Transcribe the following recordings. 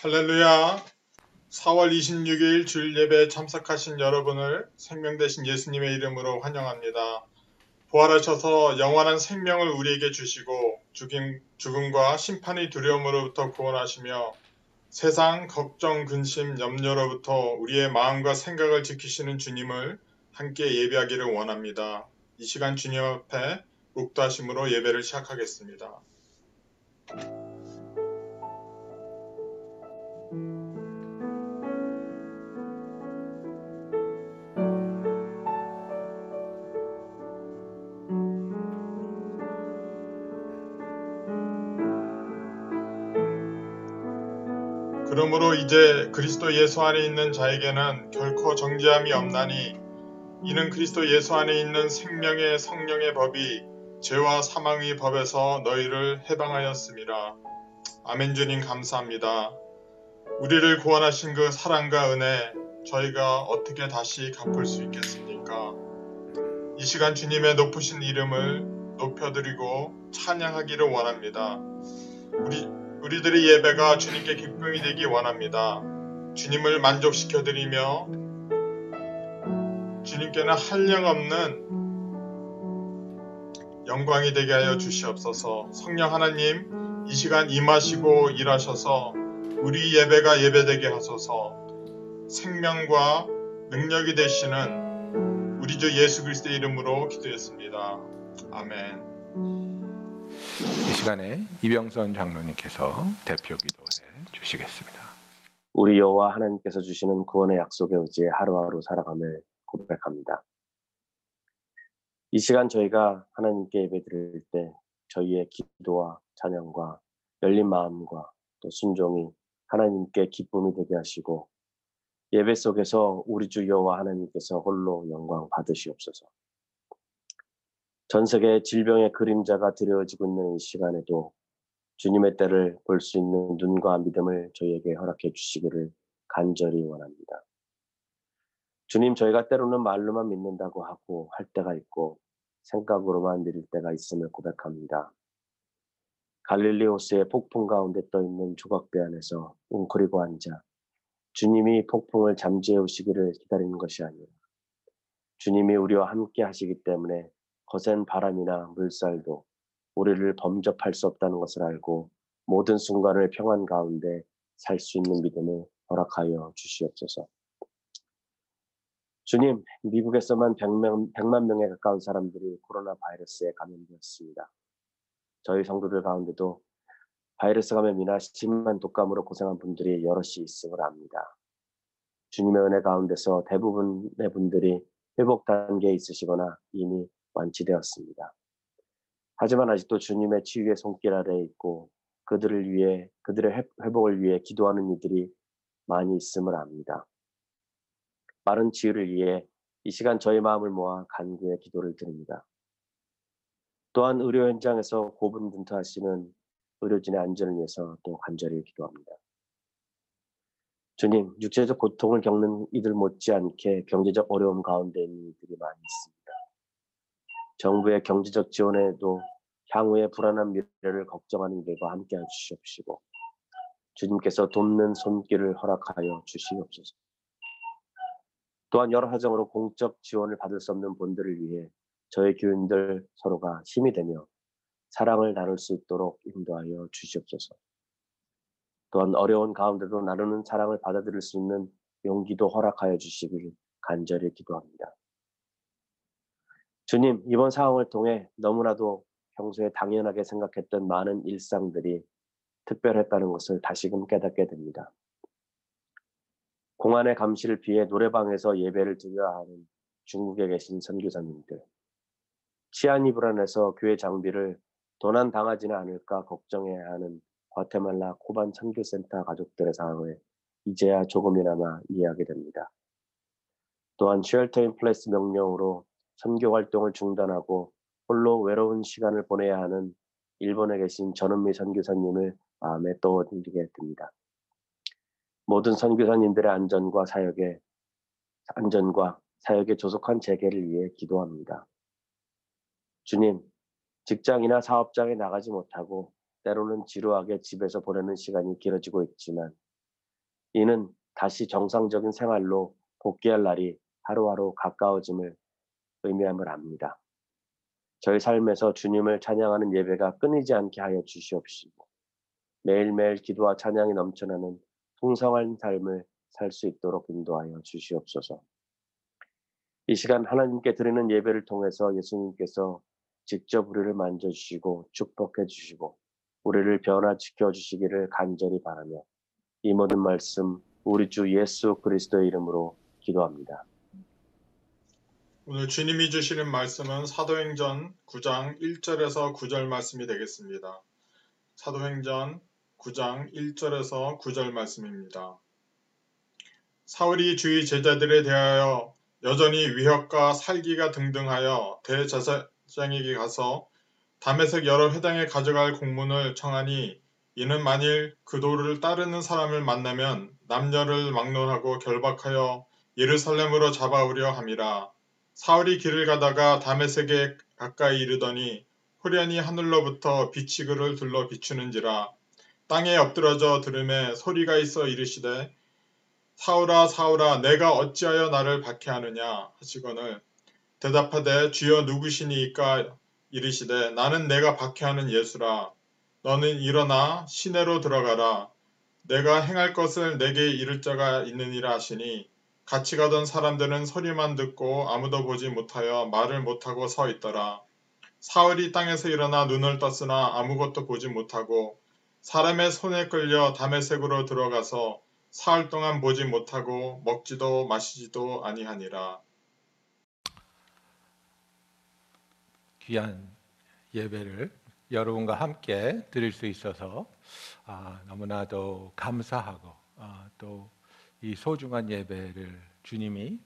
할렐루야. 4월 26일 주일 예배에 참석하신 여러분을 생명 되신 예수님의 이름으로 환영합니다. 부활하셔서 영원한 생명을 우리에게 주시고 죽임, 죽음과 심판의 두려움으로부터 구원하시며 세상 걱정, 근심, 염려로부터 우리의 마음과 생각을 지키시는 주님을 함께 예배하기를 원합니다. 이 시간 주님 앞에 묵도하심으로 예배를 시작하겠습니다. 그러므로 이제 그리스도 예수 안에 있는 자에게는 결코 정죄함이 없나니 이는 그리스도 예수 안에 있는 생명의 성령의 법이 죄와 사망의 법에서 너희를 해방하였습니다. 아멘 주님 감사합니다. 우리를 구원하신 그 사랑과 은혜 저희가 어떻게 다시 갚을 수 있겠습니까? 이 시간 주님의 높으신 이름을 높여드리고 찬양하기를 원합니다. 우리 우리들의 예배가 주님께 기쁨이 되기 원합니다. 주님을 만족시켜드리며 주님께는 한량없는 영광이 되게 하여 주시옵소서. 성령 하나님, 이 시간 임하시고 일하셔서 우리 예배가 예배되게 하소서. 생명과 능력이 되시는 우리 주 예수 그리스도의 이름으로 기도했습니다. 아멘. 이 시간에 이병선 장로님께서 대표 기도해 주시겠습니다. 우리 여호와 하나님께서 주시는 구원의 약속에 의지해 하루하루 살아감을 고백합니다. 이 시간 저희가 하나님께 예배드릴 때 저희의 기도와 찬양과 열린 마음과 또 순종이 하나님께 기쁨이 되게 하시고 예배 속에서 우리 주 여호와 하나님께서 홀로 영광 받으시옵소서. 전 세계 질병의 그림자가 드려지고 있는 이 시간에도 주님의 때를 볼 수 있는 눈과 믿음을 저희에게 허락해 주시기를 간절히 원합니다. 주님, 저희가 때로는 말로만 믿는다고 하고 할 때가 있고 생각으로만 믿을 때가 있음을 고백합니다. 갈릴리 호수의 폭풍 가운데 떠 있는 조각배 안에서 웅크리고 앉아 주님이 폭풍을 잠재워 오시기를 기다리는 것이 아니라 주님이 우리와 함께 하시기 때문에 거센 바람이나 물살도 우리를 범접할 수 없다는 것을 알고 모든 순간을 평안 가운데 살 수 있는 믿음을 허락하여 주시옵소서. 주님, 미국에서만 100명, 100만 명에 가까운 사람들이 코로나 바이러스에 감염되었습니다. 저희 성도들 가운데도 바이러스 감염이나 심한 독감으로 고생한 분들이 여럿이 있음을 압니다. 주님의 은혜 가운데서 대부분의 분들이 회복 단계에 있으시거나 이미 완치되었습니다. 하지만 아직도 주님의 치유의 손길 아래에 있고 그들을 위해 그들의 회복을 위해 기도하는 이들이 많이 있음을 압니다. 빠른 치유를 위해 이 시간 저희 마음을 모아 간구의 기도를 드립니다. 또한 의료 현장에서 고분분투하시는 의료진의 안전을 위해서 또 간절히 기도합니다. 주님, 육체적 고통을 겪는 이들 못지않게 경제적 어려움 가운데 있는 이들이 많이 있습니다. 정부의 경제적 지원에도 향후의 불안한 미래를 걱정하는 이들과 함께 해주시옵시고 주님께서 돕는 손길을 허락하여 주시옵소서. 또한 여러 사정으로 공적 지원을 받을 수 없는 분들을 위해 저희 교인들 서로가 힘이 되며 사랑을 나눌 수 있도록 인도하여 주시옵소서. 또한 어려운 가운데도 나누는 사랑을 받아들일 수 있는 용기도 허락하여 주시길 간절히 기도합니다. 주님, 이번 상황을 통해 너무나도 평소에 당연하게 생각했던 많은 일상들이 특별했다는 것을 다시금 깨닫게 됩니다. 공안의 감시를 피해 노래방에서 예배를 드려야 하는 중국에 계신 선교사님들, 치안이 불안해서 교회 장비를 도난 당하지는 않을까 걱정해야 하는 과테말라 코반 선교센터 가족들의 상황을 이제야 조금이나마 이해하게 됩니다. 또한 shelter in place 명령으로 선교 활동을 중단하고 홀로 외로운 시간을 보내야 하는 일본에 계신 전은미 선교사님을 마음에 떠올리게 됩니다. 모든 선교사님들의 안전과 사역에 안전과 사역의 조속한 재개를 위해 기도합니다. 주님, 직장이나 사업장에 나가지 못하고 때로는 지루하게 집에서 보내는 시간이 길어지고 있지만 이는 다시 정상적인 생활로 복귀할 날이 하루하루 가까워짐을 의미함을 압니다. 저희 삶에서 주님을 찬양하는 예배가 끊이지 않게 하여 주시옵시고 매일매일 기도와 찬양이 넘쳐나는 풍성한 삶을 살 수 있도록 인도하여 주시옵소서. 이 시간 하나님께 드리는 예배를 통해서 예수님께서 직접 우리를 만져주시고 축복해 주시고 우리를 변화시켜 주시기를 간절히 바라며 이 모든 말씀 우리 주 예수 그리스도의 이름으로 기도합니다. 오늘 주님이 주시는 말씀은 사도행전 9장 1절에서 9절 말씀이 되겠습니다. 사도행전 9장 1절에서 9절 말씀입니다. 사울이 주의 제자들에 대하여 여전히 위협과 살기가 등등하여 대제사장에게 가서 담에색 여러 회당에 가져갈 공문을 청하니 이는 만일 그 도를 따르는 사람을 만나면 남녀를 막론하고 결박하여 예루살렘으로 잡아오려 함이라. 사울이 길을 가다가 다메섹에 가까이 이르더니 호련히 하늘로부터 빛이 그를 둘러 비추는지라. 땅에 엎드러져 들음에 소리가 있어 이르시되 사울아 사울아 내가 어찌하여 나를 박해하느냐 하시거늘 대답하되 주여 누구시니이까 이르시되 나는 내가 박해하는 예수라. 너는 일어나 시내로 들어가라. 내가 행할 것을 내게 이를 자가 있느니라 하시니 같이 가던 사람들은 소리만 듣고 아무도 보지 못하여 말을 못하고 서 있더라. 사울이 땅에서 일어나 눈을 떴으나 아무것도 보지 못하고 사람의 손에 끌려 담에색으로 들어가서 사흘 동안 보지 못하고 먹지도 마시지도 아니하니라. 귀한 예배를 여러분과 함께 드릴 수 있어서 아, 너무나도 감사하고 아, 또 이 소중한 예배를 주님이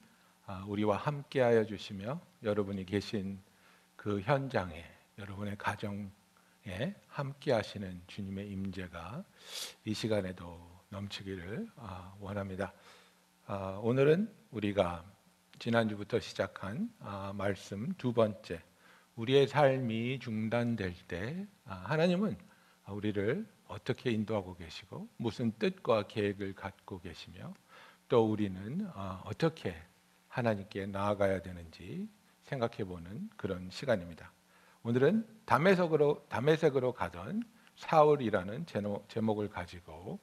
아, 우리와 함께하여 주시며 여러분이 계신 그 현장에 여러분의 가정에 함께하시는 주님의 임재가 이 시간에도 넘치기를 아, 원합니다. 아, 오늘은 우리가 지난주부터 시작한 아, 말씀 두 번째 우리의 삶이 중단될 때 아, 하나님은 우리를 어떻게 인도하고 계시고 무슨 뜻과 계획을 갖고 계시며 또 우리는 아, 어떻게 하나님께 나아가야 되는지 생각해 보는 그런 시간입니다. 오늘은 담에색으로 담에색으로 가던 사울이라는 제목을 가지고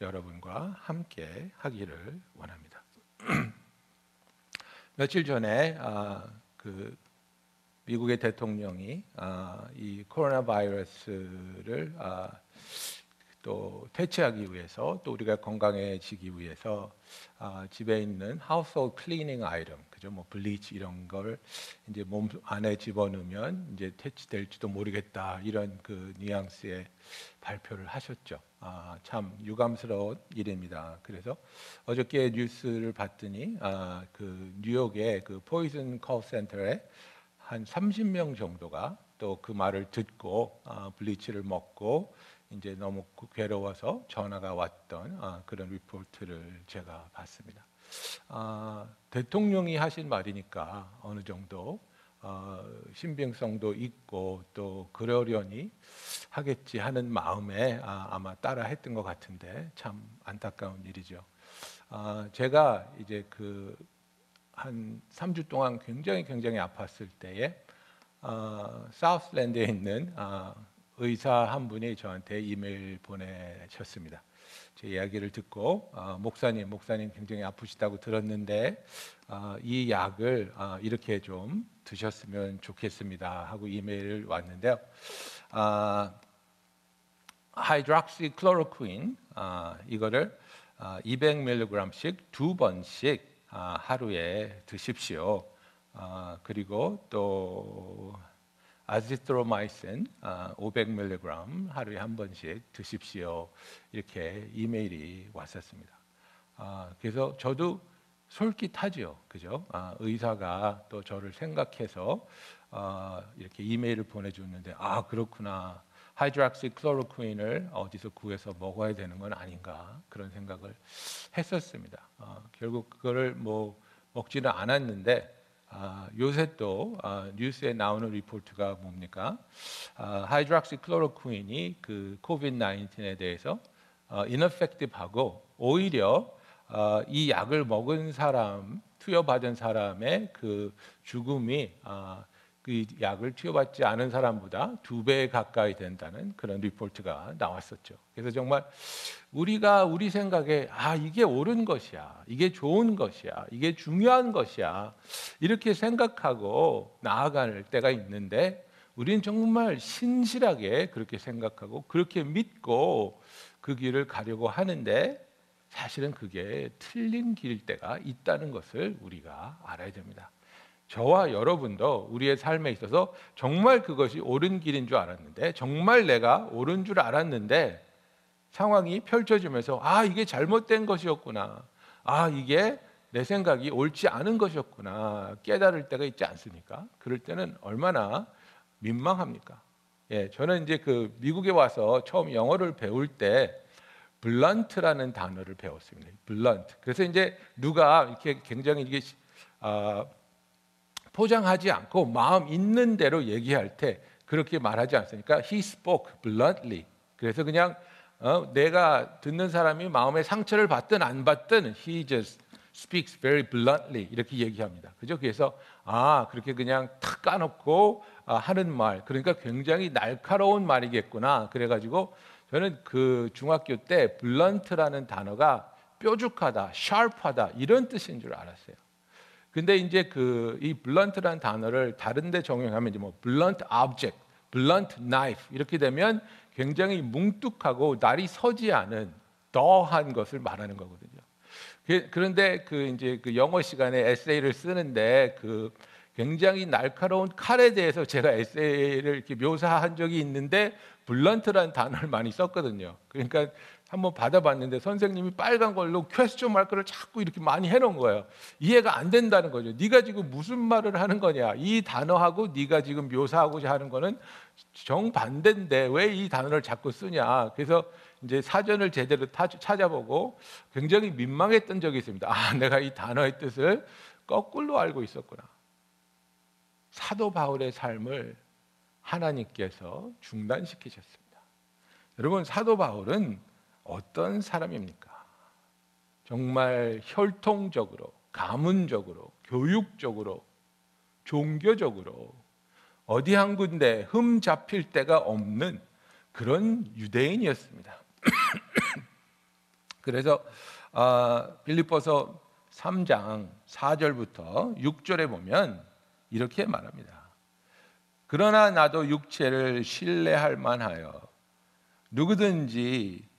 여러분과 함께 하기를 원합니다. 며칠 전에 아, 그 미국의 대통령이 아, 이 코로나 바이러스를 아, 또 퇴치하기 위해서 또 우리가 건강해지기 위해서 아, 집에 있는 household cleaning item 그죠 뭐 블리치 이런 걸 이제 몸 안에 집어넣으면 이제 퇴치될지도 모르겠다 이런 그 뉘앙스의 발표를 하셨죠. 아, 참 유감스러운 일입니다. 그래서 어저께 뉴스를 봤더니 아, 그 뉴욕의 그 포이즌 콜 센터에 한 30명 정도가 또 그 말을 듣고 아, 블리치를 먹고 이제 너무 괴로워서 전화가 왔던 아, 그런 리포트를 제가 봤습니다. 아, 대통령이 하신 말이니까 어느 정도 어, 신빙성도 있고 또 그러려니 하겠지 하는 마음에 아, 아마 따라 했던 것 같은데 참 안타까운 일이죠. 아, 제가 이제 그 한 3주 동안 굉장히 굉장히 아팠을 때에 어, 사우스랜드에 있는 아, 의사 한 분이 저한테 이메일 보내셨습니다. 제 이야기를 듣고 아, 목사님, 목사님 굉장히 아프시다고 들었는데 아, 이 약을 아, 이렇게 좀 드셨으면 좋겠습니다 하고 이메일 왔는데요. 아, 하이드락시클로로퀸 아, 이거를 아, 200mg씩 두 번씩 아, 하루에 드십시오. 아, 그리고 또 아지트로마이신 아, 500mg 하루에 한 번씩 드십시오. 이렇게 이메일이 왔었습니다. 아, 그래서 저도 솔깃하죠, 그죠? 아, 의사가 또 저를 생각해서 아, 이렇게 이메일을 보내줬는데 아 그렇구나. 하이드락시 클로로퀸을 어디서 구해서 먹어야 되는 건 아닌가 그런 생각을 했었습니다. 아, 결국 그거를 뭐 먹지는 않았는데 아, 요새 또 아, 뉴스에 나오는 리포트가 뭡니까? 아, hydroxychloroquine이 그 COVID 19에 대해서 어, ineffective하고 오히려 어, 이 약을 먹은 사람 투여받은 사람의 그 죽음이 아, 그 약을 투여받지 않은 사람보다 두 배 가까이 된다는 그런 리포트가 나왔었죠. 그래서 정말 우리가 우리 생각에 아 이게 옳은 것이야, 이게 좋은 것이야, 이게 중요한 것이야 이렇게 생각하고 나아갈 때가 있는데 우리는 정말 신실하게 그렇게 생각하고 그렇게 믿고 그 길을 가려고 하는데 사실은 그게 틀린 길일 때가 있다는 것을 우리가 알아야 됩니다. 저와 여러분도 우리의 삶에 있어서 정말 그것이 옳은 길인 줄 알았는데 정말 내가 옳은 줄 알았는데 상황이 펼쳐지면서 아 이게 잘못된 것이었구나 아 이게 내 생각이 옳지 않은 것이었구나 깨달을 때가 있지 않습니까? 그럴 때는 얼마나 민망합니까? 예, 저는 이제 그 미국에 와서 처음 영어를 배울 때 blunt라는 단어를 배웠습니다. blunt. 그래서 이제 누가 이렇게 굉장히 이게 아, 포장하지 않고 마음 있는 대로 얘기할 때 그렇게 말하지 않습니까? He spoke bluntly. 그래서 그냥 어, 내가 듣는 사람이 마음에 상처를 받든 안 받든 he just speaks very bluntly 이렇게 얘기합니다. 그죠? 그래서 아 그렇게 그냥 탁 까놓고 아, 하는 말 그러니까 굉장히 날카로운 말이겠구나. 그래가지고 저는 그 중학교 때 blunt라는 단어가 뾰족하다, 샤프하다 이런 뜻인 줄 알았어요. 근데 이제 그 이 blunt라는 단어를 다른데 적용하면 이제 뭐 blunt object, blunt knife 이렇게 되면 굉장히 뭉뚝하고 날이 서지 않은 둔한 것을 말하는 거거든요. 그- 그런데 그 이제 그 영어 시간에 에세이를 쓰는데 그 굉장히 날카로운 칼에 대해서 제가 에세이를 이렇게 묘사한 적이 있는데 blunt라는 단어를 많이 썼거든요. 그러니까 한번 받아봤는데 선생님이 빨간 걸로 question mark를 자꾸 이렇게 많이 해놓은 거예요. 이해가 안 된다는 거죠. 네가 지금 무슨 말을 하는 거냐? 이 단어하고 네가 지금 묘사하고자 하는 거는 정반대인데 왜 이 단어를 자꾸 쓰냐? 그래서 이제 사전을 제대로 타- 찾아보고 굉장히 민망했던 적이 있습니다. 아, 내가 이 단어의 뜻을 거꾸로 알고 있었구나. 사도 바울의 삶을 하나님께서 중단시키셨습니다. 여러분 사도 바울은 어떤 사람입니까? 정말 혈통적으로, 가문적으로, 교육적으로, 종교적으로 어디 한 군데 흠 잡힐 데가 없는 그런 유대인이었습니다. 그래서 아, 빌립보서 3장 4절부터 6절에 보면 이렇게 말합니다. 그러나 나도 육체를 신뢰할 만하여 누구든지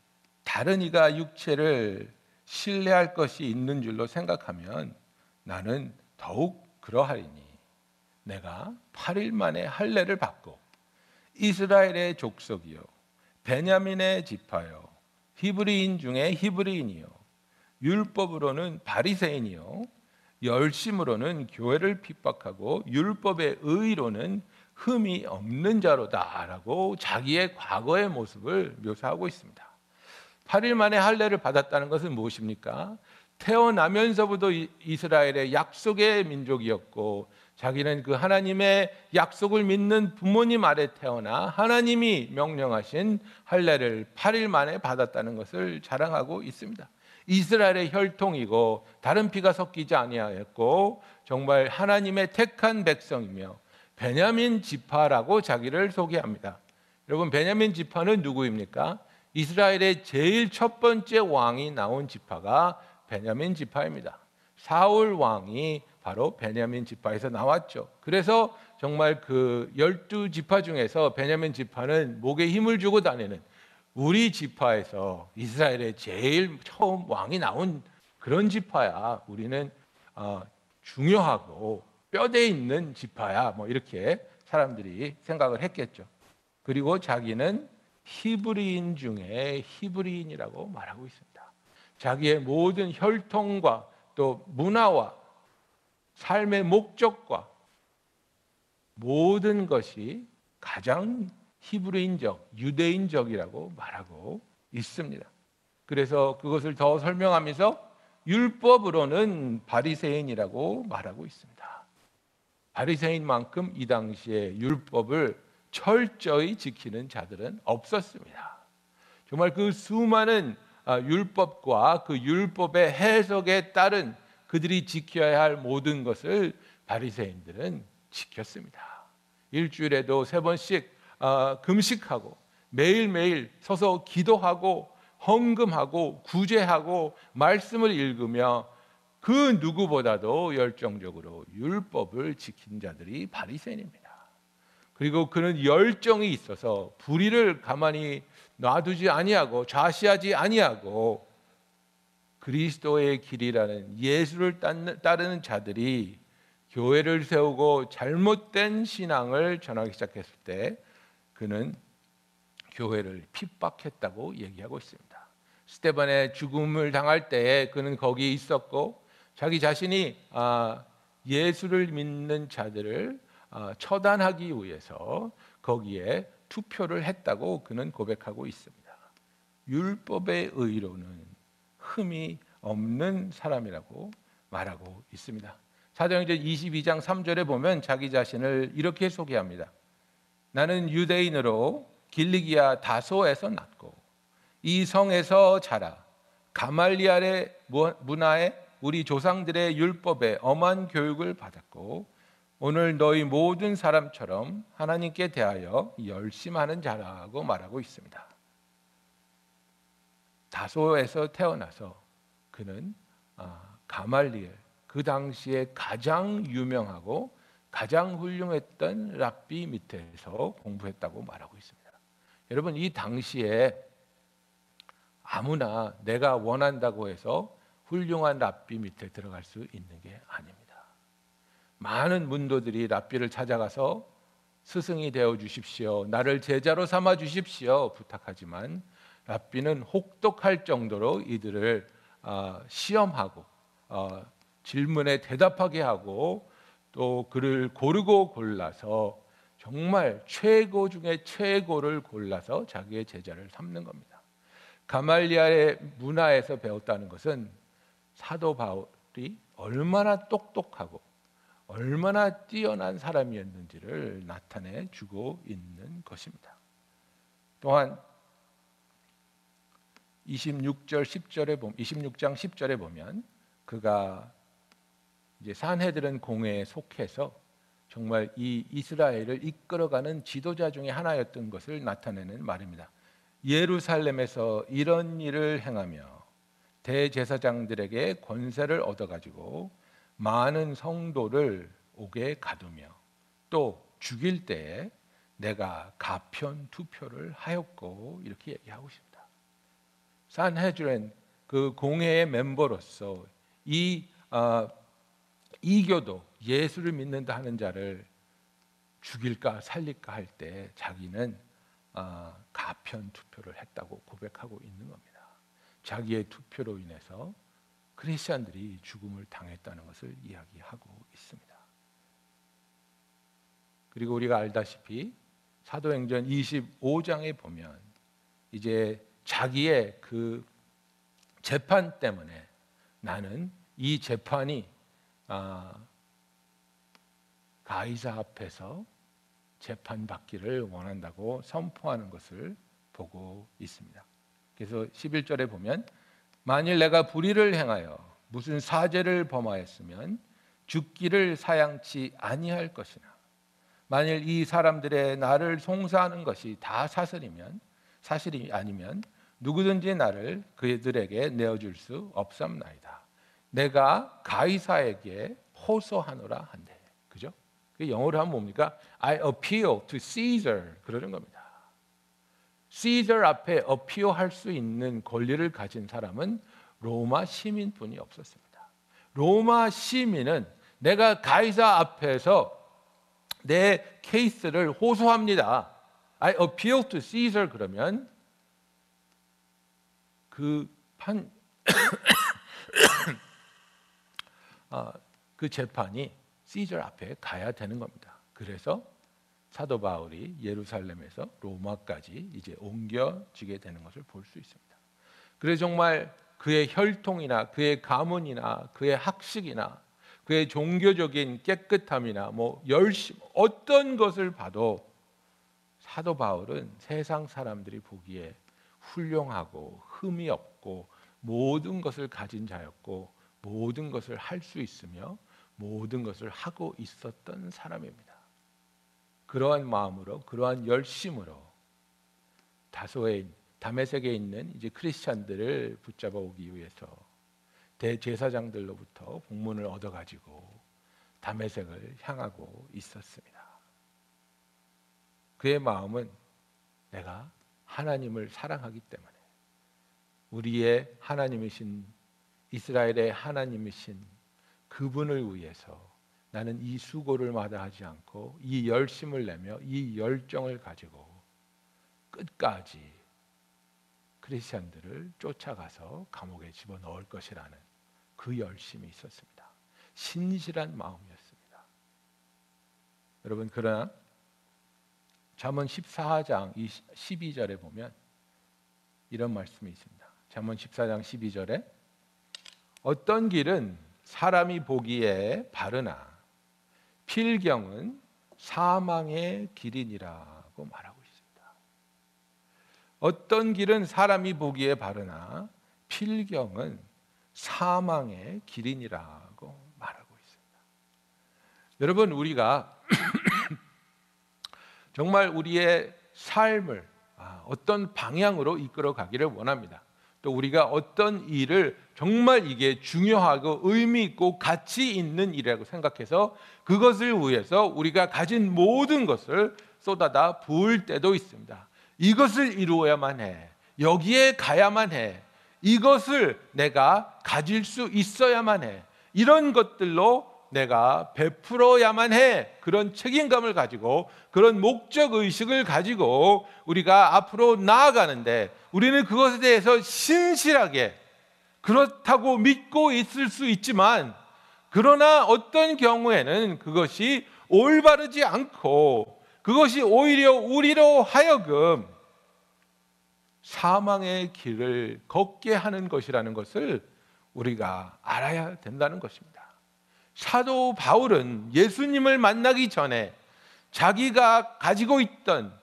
다른 이가 육체를 신뢰할 것이 있는 줄로 생각하면 나는 더욱 그러하리니 내가 8일 만에 할례를 받고 이스라엘의 족속이요 베냐민의 지파요 히브리인 중에 히브리인이요 율법으로는 바리새인이요 열심으로는 교회를 핍박하고 율법의 의로는 흠이 없는 자로다라고 자기의 과거의 모습을 묘사하고 있습니다. 8일 만에 할례를 받았다는 것은 무엇입니까? 태어나면서부터 이- 이스라엘의 약속의 민족이었고 자기는 그 하나님의 약속을 믿는 부모님 아래 태어나 하나님이 명령하신 할례를 8일 만에 받았다는 것을 자랑하고 있습니다. 이스라엘의 혈통이고 다른 피가 섞이지 아니하였고 정말 하나님의 택한 백성이며 베냐민 지파라고 자기를 소개합니다. 여러분 베냐민 지파는 누구입니까? 이스라엘의 제일 첫 번째 왕이 나온 지파가 베냐민 지파입니다. 사울 왕이 바로 베냐민 지파에서 나왔죠. 그래서 정말 그 열두 지파 중에서 베냐민 지파는 목에 힘을 주고 다니는 우리 지파에서 이스라엘의 제일 처음 왕이 나온 그런 지파야. 우리는 어, 중요하고 뼈대 있는 지파야. 뭐 이렇게 사람들이 생각을 했겠죠. 그리고 자기는 히브리인 중에 히브리인이라고 말하고 있습니다. 자기의 모든 혈통과 또 문화와 삶의 목적과 모든 것이 가장 히브리인적, 유대인적이라고 말하고 있습니다. 그래서 그것을 더 설명하면서 율법으로는 바리새인이라고 말하고 있습니다. 바리새인만큼 이 당시에 율법을 철저히 지키는 자들은 없었습니다. 정말 그 수많은 아, 율법과 그 율법의 해석에 따른 그들이 지켜야 할 모든 것을 바리새인들은 지켰습니다. 일주일에도 세 번씩 아, 금식하고 매일매일 서서 기도하고 헌금하고 구제하고 말씀을 읽으며 그 누구보다도 열정적으로 율법을 지킨 자들이 바리새인입니다. 그리고 그는 열정이 있어서 불의를 가만히 놔두지 아니하고 좌시하지 아니하고 그리스도의 길이라는 예수를 따르는 자들이 교회를 세우고 잘못된 신앙을 전하기 시작했을 때 그는 교회를 핍박했다고 얘기하고 있습니다. 스테반의 죽음을 당할 때에 그는 거기 있었고 자기 자신이 아, 예수를 믿는 자들을 아, 처단하기 위해서 거기에 투표를 했다고 그는 고백하고 있습니다. 율법의 의로는 흠이 없는 사람이라고 말하고 있습니다. 사도행전 22장 3절에 보면 자기 자신을 이렇게 소개합니다. 나는 유대인으로 길리기아 다소에서 났고 이 성에서 자라 가말리알의 문화에 우리 조상들의 율법에 엄한 교육을 받았고 오늘 너희 모든 사람처럼 하나님께 대하여 열심하는 자라고 말하고 있습니다. 다소에서 태어나서 그는 아, 가말리엘 그 당시에 가장 유명하고 가장 훌륭했던 랍비 밑에서 공부했다고 말하고 있습니다. 여러분 이 당시에 아무나 내가 원한다고 해서 훌륭한 랍비 밑에 들어갈 수 있는 게 아닙니다. 많은 문도들이 랍비를 찾아가서 스승이 되어 주십시오. 나를 제자로 삼아 주십시오. 부탁하지만 랍비는 혹독할 정도로 이들을 어, 시험하고 어, 질문에 대답하게 하고 또 그를 고르고 골라서 정말 최고 중에 최고를 골라서 자기의 제자를 삼는 겁니다. 가말리아의 문화에서 배웠다는 것은 사도 바울이 얼마나 똑똑하고 얼마나 뛰어난 사람이었는지를 나타내 주고 있는 것입니다. 또한 26절 10절에 보면 26장 10절에 보면 그가 이제 산헤드른 공회에 속해서 정말 이 이스라엘을 이끌어가는 지도자 중에 하나였던 것을 나타내는 말입니다. 예루살렘에서 이런 일을 행하며 대제사장들에게 권세를 얻어 가지고 많은 성도를 옥에 가두며 또 죽일 때에 내가 가편 투표를 하였고 이렇게 얘기하고 있습니다. 산헤드렌 그 공회의 멤버로서 이 어, 이교도 예수를 믿는다 하는 자를 죽일까 살릴까 할 때 자기는 어, 가편 투표를 했다고 고백하고 있는 겁니다. 자기의 투표로 인해서 크리스천들이 죽음을 당했다는 것을 이야기하고 있습니다. 그리고 우리가 알다시피 사도행전 25장에 보면 이제 자기의 그 재판 때문에 나는 이 재판이 아, 가이사 앞에서 재판 받기를 원한다고 선포하는 것을 보고 있습니다. 그래서 11절에 보면 만일 내가 불의를 행하여 무슨 사죄를 범하였으면 죽기를 사양치 아니할 것이나 만일 이 사람들의 나를 송사하는 것이 다 사실이면 사실이 아니면 누구든지 나를 그들에게 내어줄 수 없삼나이다. 내가 가이사에게 호소하노라 한대. 그죠? 그 영어로 하면 뭡니까? I appeal to Caesar 그러는 겁니다. Caesar 앞에 appeal할 수 있는 권리를 가진 사람은 로마 시민뿐이 없었습니다. 로마 시민은 내가 가이사 앞에서 내 케이스를 호소합니다. I appeal to Caesar 그러면 그판 아, 그 재판이 시저 앞에 가야 되는 겁니다. 그래서 사도 바울이 예루살렘에서 로마까지 이제 옮겨지게 되는 것을 볼 수 있습니다. 그래서 정말 그의 혈통이나 그의 가문이나 그의 학식이나 그의 종교적인 깨끗함이나 뭐 열심 어떤 것을 봐도 사도 바울은 세상 사람들이 보기에 훌륭하고 흠이 없고 모든 것을 가진 자였고 모든 것을 할 수 있으며 모든 것을 하고 있었던 사람입니다. 그러한 마음으로 그러한 열심으로 다소의 다메섹에 있는 이제 크리스찬들을 붙잡아 오기 위해서 대제사장들로부터 복문을 얻어 가지고 다메섹을 향하고 있었습니다. 그의 마음은 내가 하나님을 사랑하기 때문에 우리의 하나님이신 이스라엘의 하나님이신 그분을 위해서 나는 이 수고를 마다하지 않고 이 열심을 내며 이 열정을 가지고 끝까지 크리스천들을 쫓아가서 감옥에 집어넣을 것이라는 그 열심이 있었습니다. 신실한 마음이었습니다. 여러분 그러나 잠언 14장 12절에 보면 이런 말씀이 있습니다. 잠언 14장 12절에 어떤 길은 사람이 보기에 바르나 필경은 사망의 길이니라고 말하고 있습니다. 어떤 길은 사람이 보기에 바르나 필경은 사망의 길이니라고 말하고 있습니다. 여러분 우리가 정말 우리의 삶을 아, 어떤 방향으로 이끌어 가기를 원합니다. 또 우리가 어떤 일을 정말 이게 중요하고 의미 있고 가치 있는 일이라고 생각해서 그것을 위해서 우리가 가진 모든 것을 쏟아다 부을 때도 있습니다. 이것을 이루어야만 해. 여기에 가야만 해. 이것을 내가 가질 수 있어야만 해. 이런 것들로 내가 베풀어야만 해. 그런 책임감을 가지고 그런 목적 의식을 가지고 우리가 앞으로 나아가는데 우리는 그것에 대해서 신실하게 그렇다고 믿고 있을 수 있지만 그러나 어떤 경우에는 그것이 올바르지 않고 그것이 오히려 우리로 하여금 사망의 길을 걷게 하는 것이라는 것을 우리가 알아야 된다는 것입니다. 사도 바울은 예수님을 만나기 전에 자기가 가지고 있던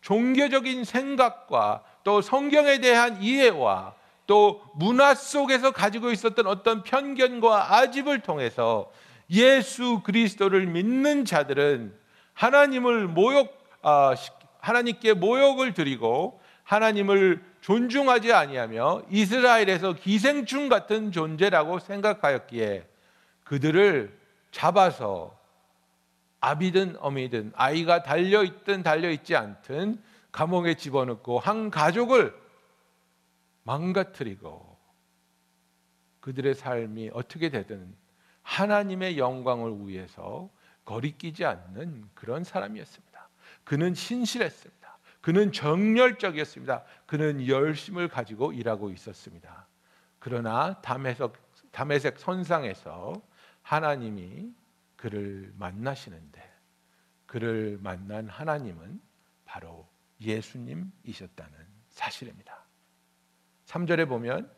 종교적인 생각과 또 성경에 대한 이해와 또 문화 속에서 가지고 있었던 어떤 편견과 아집을 통해서 예수 그리스도를 믿는 자들은 하나님을 모욕 아, 하나님께 모욕을 드리고 하나님을 존중하지 아니하며 이스라엘에서 기생충 같은 존재라고 생각하였기에 그들을 잡아서 아비든 어미든 아이가 달려 있든 달려 있지 않든 감옥에 집어넣고 한 가족을 망가뜨리고 그들의 삶이 어떻게 되든 하나님의 영광을 위해서 거리끼지 않는 그런 사람이었습니다. 그는 신실했습니다. 그는 정열적이었습니다. 그는 열심을 가지고 일하고 있었습니다. 그러나 담에색, 담에색 선상에서 하나님이 그를 만나시는데 그를 만난 하나님은 바로 예수님이셨다는 사실입니다. 3절에 보면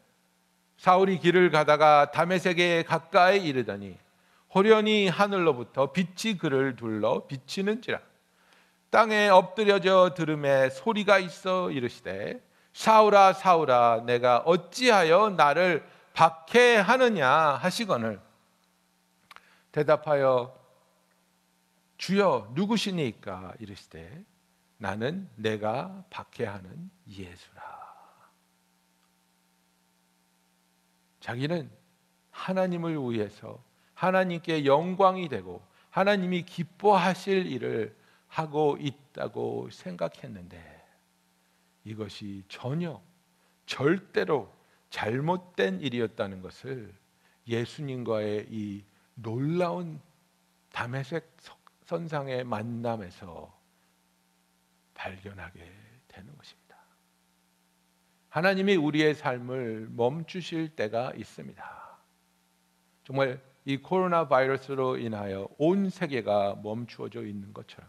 사울이 길을 가다가 다메섹에 가까이 이르더니 호련히 하늘로부터 빛이 그를 둘러 비치는지라. 땅에 엎드려져 들음에 소리가 있어 이르시되 사울아 사울아 내가 어찌하여 나를 박해하느냐 하시거늘. 대답하여 주여 누구시니까? 이르시되 나는 내가 박해하는 예수라. 자기는 하나님을 위해서 하나님께 영광이 되고 하나님이 기뻐하실 일을 하고 있다고 생각했는데 이것이 전혀 절대로 잘못된 일이었다는 것을 예수님과의 이 놀라운 담에색 선상의 만남에서 발견하게 되는 것입니다. 하나님이 우리의 삶을 멈추실 때가 있습니다. 정말 이 코로나 바이러스로 인하여 온 세계가 멈추어져 있는 것처럼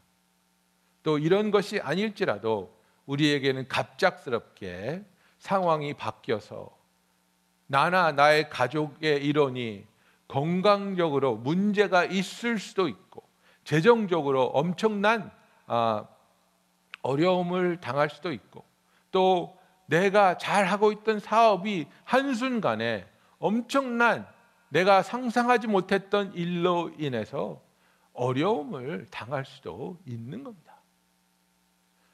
또 이런 것이 아닐지라도 우리에게는 갑작스럽게 상황이 바뀌어서 나나 나의 가족의 일원이 건강적으로 문제가 있을 수도 있고 재정적으로 엄청난 아, 어려움을 당할 수도 있고 또 내가 잘 하고 있던 사업이 한순간에 엄청난 내가 상상하지 못했던 일로 인해서 어려움을 당할 수도 있는 겁니다.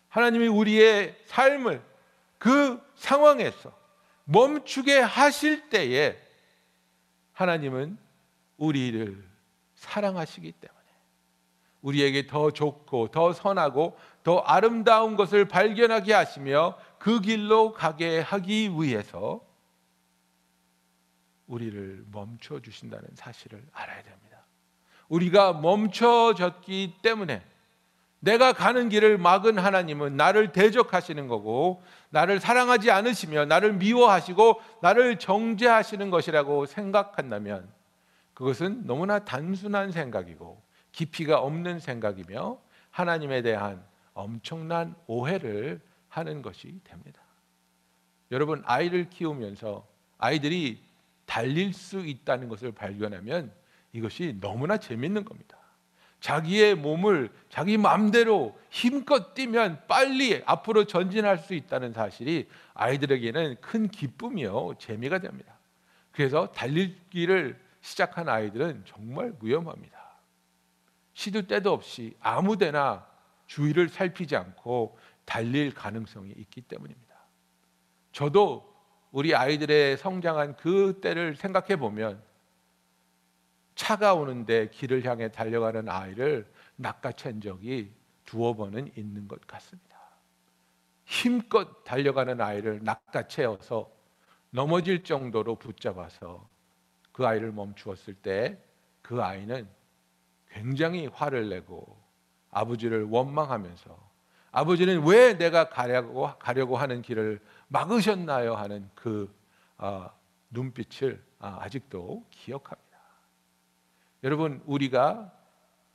하나님이 우리의 삶을 그 상황에서 멈추게 하실 때에 하나님은 우리를 사랑하시기 때문에 우리에게 더 좋고 더 선하고 더 아름다운 것을 발견하게 하시며 그 길로 가게 하기 위해서 우리를 멈춰 주신다는 사실을 알아야 됩니다. 우리가 멈춰졌기 때문에 내가 가는 길을 막은 하나님은 나를 대적하시는 거고 나를 사랑하지 않으시며 나를 미워하시고 나를 정죄하시는 것이라고 생각한다면 그것은 너무나 단순한 생각이고 깊이가 없는 생각이며 하나님에 대한 엄청난 오해를 하는 것이 됩니다. 여러분 아이를 키우면서 아이들이 달릴 수 있다는 것을 발견하면 이것이 너무나 재밌는 겁니다. 자기의 몸을 자기 마음대로 힘껏 뛰면 빨리 앞으로 전진할 수 있다는 사실이 아이들에게는 큰 기쁨이요 재미가 됩니다. 그래서 달리기를 시작한 아이들은 정말 위험합니다. 시도 때도 없이 아무데나 주위를 살피지 않고 달릴 가능성이 있기 때문입니다. 저도 우리 아이들의 성장한 그 때를 생각해 보면 차가 오는데 길을 향해 달려가는 아이를 낚아챈 적이 두어 번은 있는 것 같습니다. 힘껏 달려가는 아이를 낚아채어서 넘어질 정도로 붙잡아서 그 아이를 멈추었을 때 그 아이는 굉장히 화를 내고 아버지를 원망하면서 아버지는 왜 내가 가려고 가려고 하는 길을 막으셨나요 하는 그 어, 눈빛을 아, 아직도 기억합니다. 여러분 우리가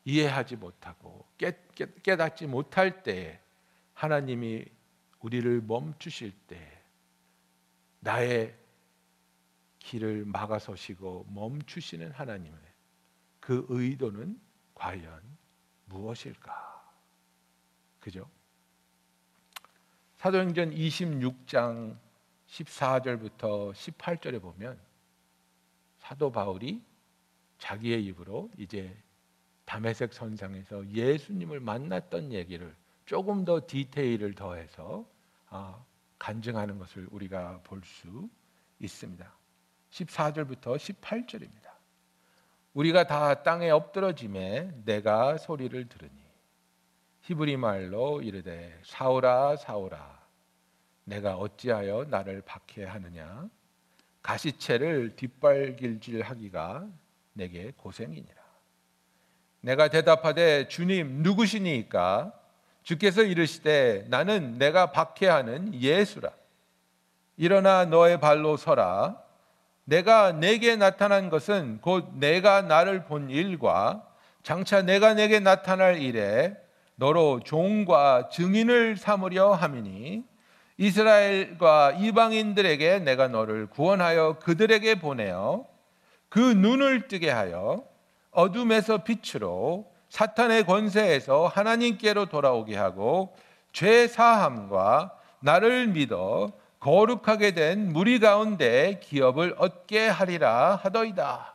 이해하지 못하고 깨, 깨, 깨닫지 못할 때 하나님이 우리를 멈추실 때 나의 길을 막아서시고 멈추시는 하나님의 그 의도는 과연 무엇일까? 그죠? 사도행전 26장 14절부터 18절에 보면 사도 바울이 자기의 입으로 이제 담에색 선상에서 예수님을 만났던 얘기를 조금 더 디테일을 더해서 아, 간증하는 것을 우리가 볼 수 있습니다. 14절부터 18절입니다. 우리가 다 땅에 엎드러짐에 내가 소리를 들으니 히브리 말로 이르되 사오라 사오라 내가 어찌하여 나를 박해하느냐? 가시채를 뒷발길질하기가 내게 고생이니라. 내가 대답하되 주님 누구시니까? 주께서 이르시되 나는 내가 박해하는 예수라. 일어나 너의 발로 서라. 내가 내게 나타난 것은 곧 내가 나를 본 일과 장차 내가 내게 나타날 일에 너로 종과 증인을 삼으려 함이니 이스라엘과 이방인들에게 내가 너를 구원하여 그들에게 보내어 그 눈을 뜨게 하여 어둠에서 빛으로 사탄의 권세에서 하나님께로 돌아오게 하고 죄 사함과 나를 믿어 거룩하게 된 무리 가운데 기업을 얻게 하리라 하더이다.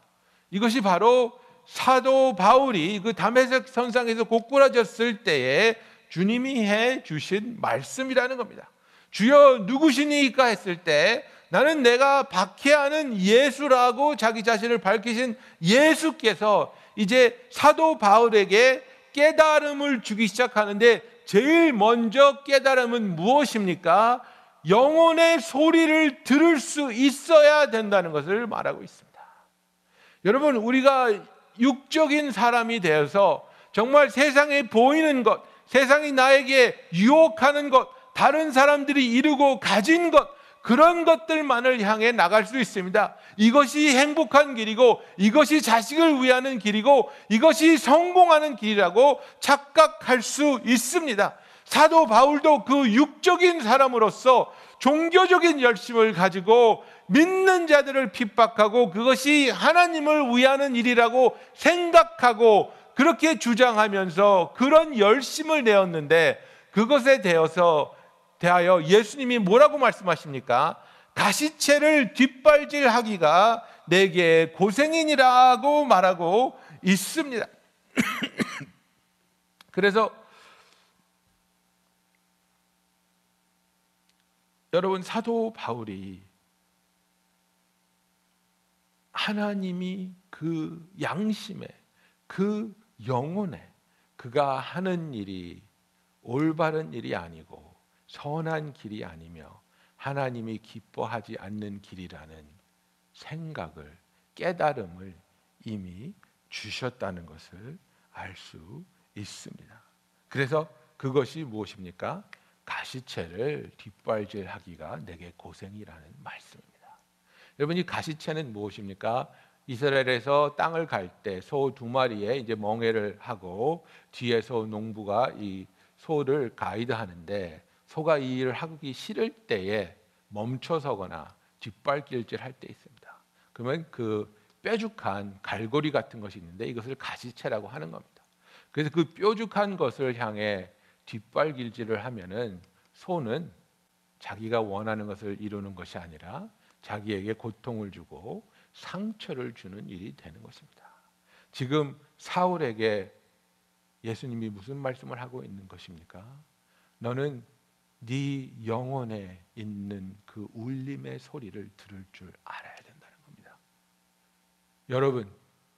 이것이 바로 사도 바울이 그 담에색 선상에서 고꾸라졌을 때에 주님이 해 주신 말씀이라는 겁니다. 주여 누구시니까 했을 때 나는 내가 박해하는 예수라고 자기 자신을 밝히신 예수께서 이제 사도 바울에게 깨달음을 주기 시작하는데 제일 먼저 깨달음은 무엇입니까? 영혼의 소리를 들을 수 있어야 된다는 것을 말하고 있습니다. 여러분, 우리가 육적인 사람이 되어서 정말 세상에 보이는 것, 세상이 나에게 유혹하는 것, 다른 사람들이 이루고 가진 것, 그런 것들만을 향해 나갈 수 있습니다. 이것이 행복한 길이고, 이것이 자식을 위하는 길이고, 이것이 성공하는 길이라고 착각할 수 있습니다. 사도 바울도 그 육적인 사람으로서 종교적인 열심을 가지고 믿는 자들을 핍박하고 그것이 하나님을 위하는 일이라고 생각하고 그렇게 주장하면서 그런 열심을 내었는데 그것에 대해서 대하여 예수님이 뭐라고 말씀하십니까? 가시채를 뒷발질하기가 내게 고생이니라고 말하고 있습니다. 그래서 여러분 사도 바울이 하나님이 그 양심에 그 영혼에 그가 하는 일이 올바른 일이 아니고 선한 길이 아니며 하나님이 기뻐하지 않는 길이라는 생각을 깨달음을 이미 주셨다는 것을 알 수 있습니다. 그래서 그것이 무엇입니까? 가시채를 뒷발질하기가 내게 고생이라는 말씀입니다. 여러분 이 가시채는 무엇입니까? 이스라엘에서 땅을 갈 때 소 두 마리에 이제 멍해를 하고 뒤에서 농부가 이 소를 가이드하는데 소가 이 일을 하기 싫을 때에 멈춰서거나 뒷발길질 할 때 있습니다. 그러면 그 뾰족한 갈고리 같은 것이 있는데 이것을 가시채라고 하는 겁니다. 그래서 그 뾰족한 것을 향해 뒷발길질을 하면은 소는 자기가 원하는 것을 이루는 것이 아니라 자기에게 고통을 주고 상처를 주는 일이 되는 것입니다. 지금 사울에게 예수님이 무슨 말씀을 하고 있는 것입니까? 너는 네 영혼에 있는 그 울림의 소리를 들을 줄 알아야 된다는 겁니다. 여러분,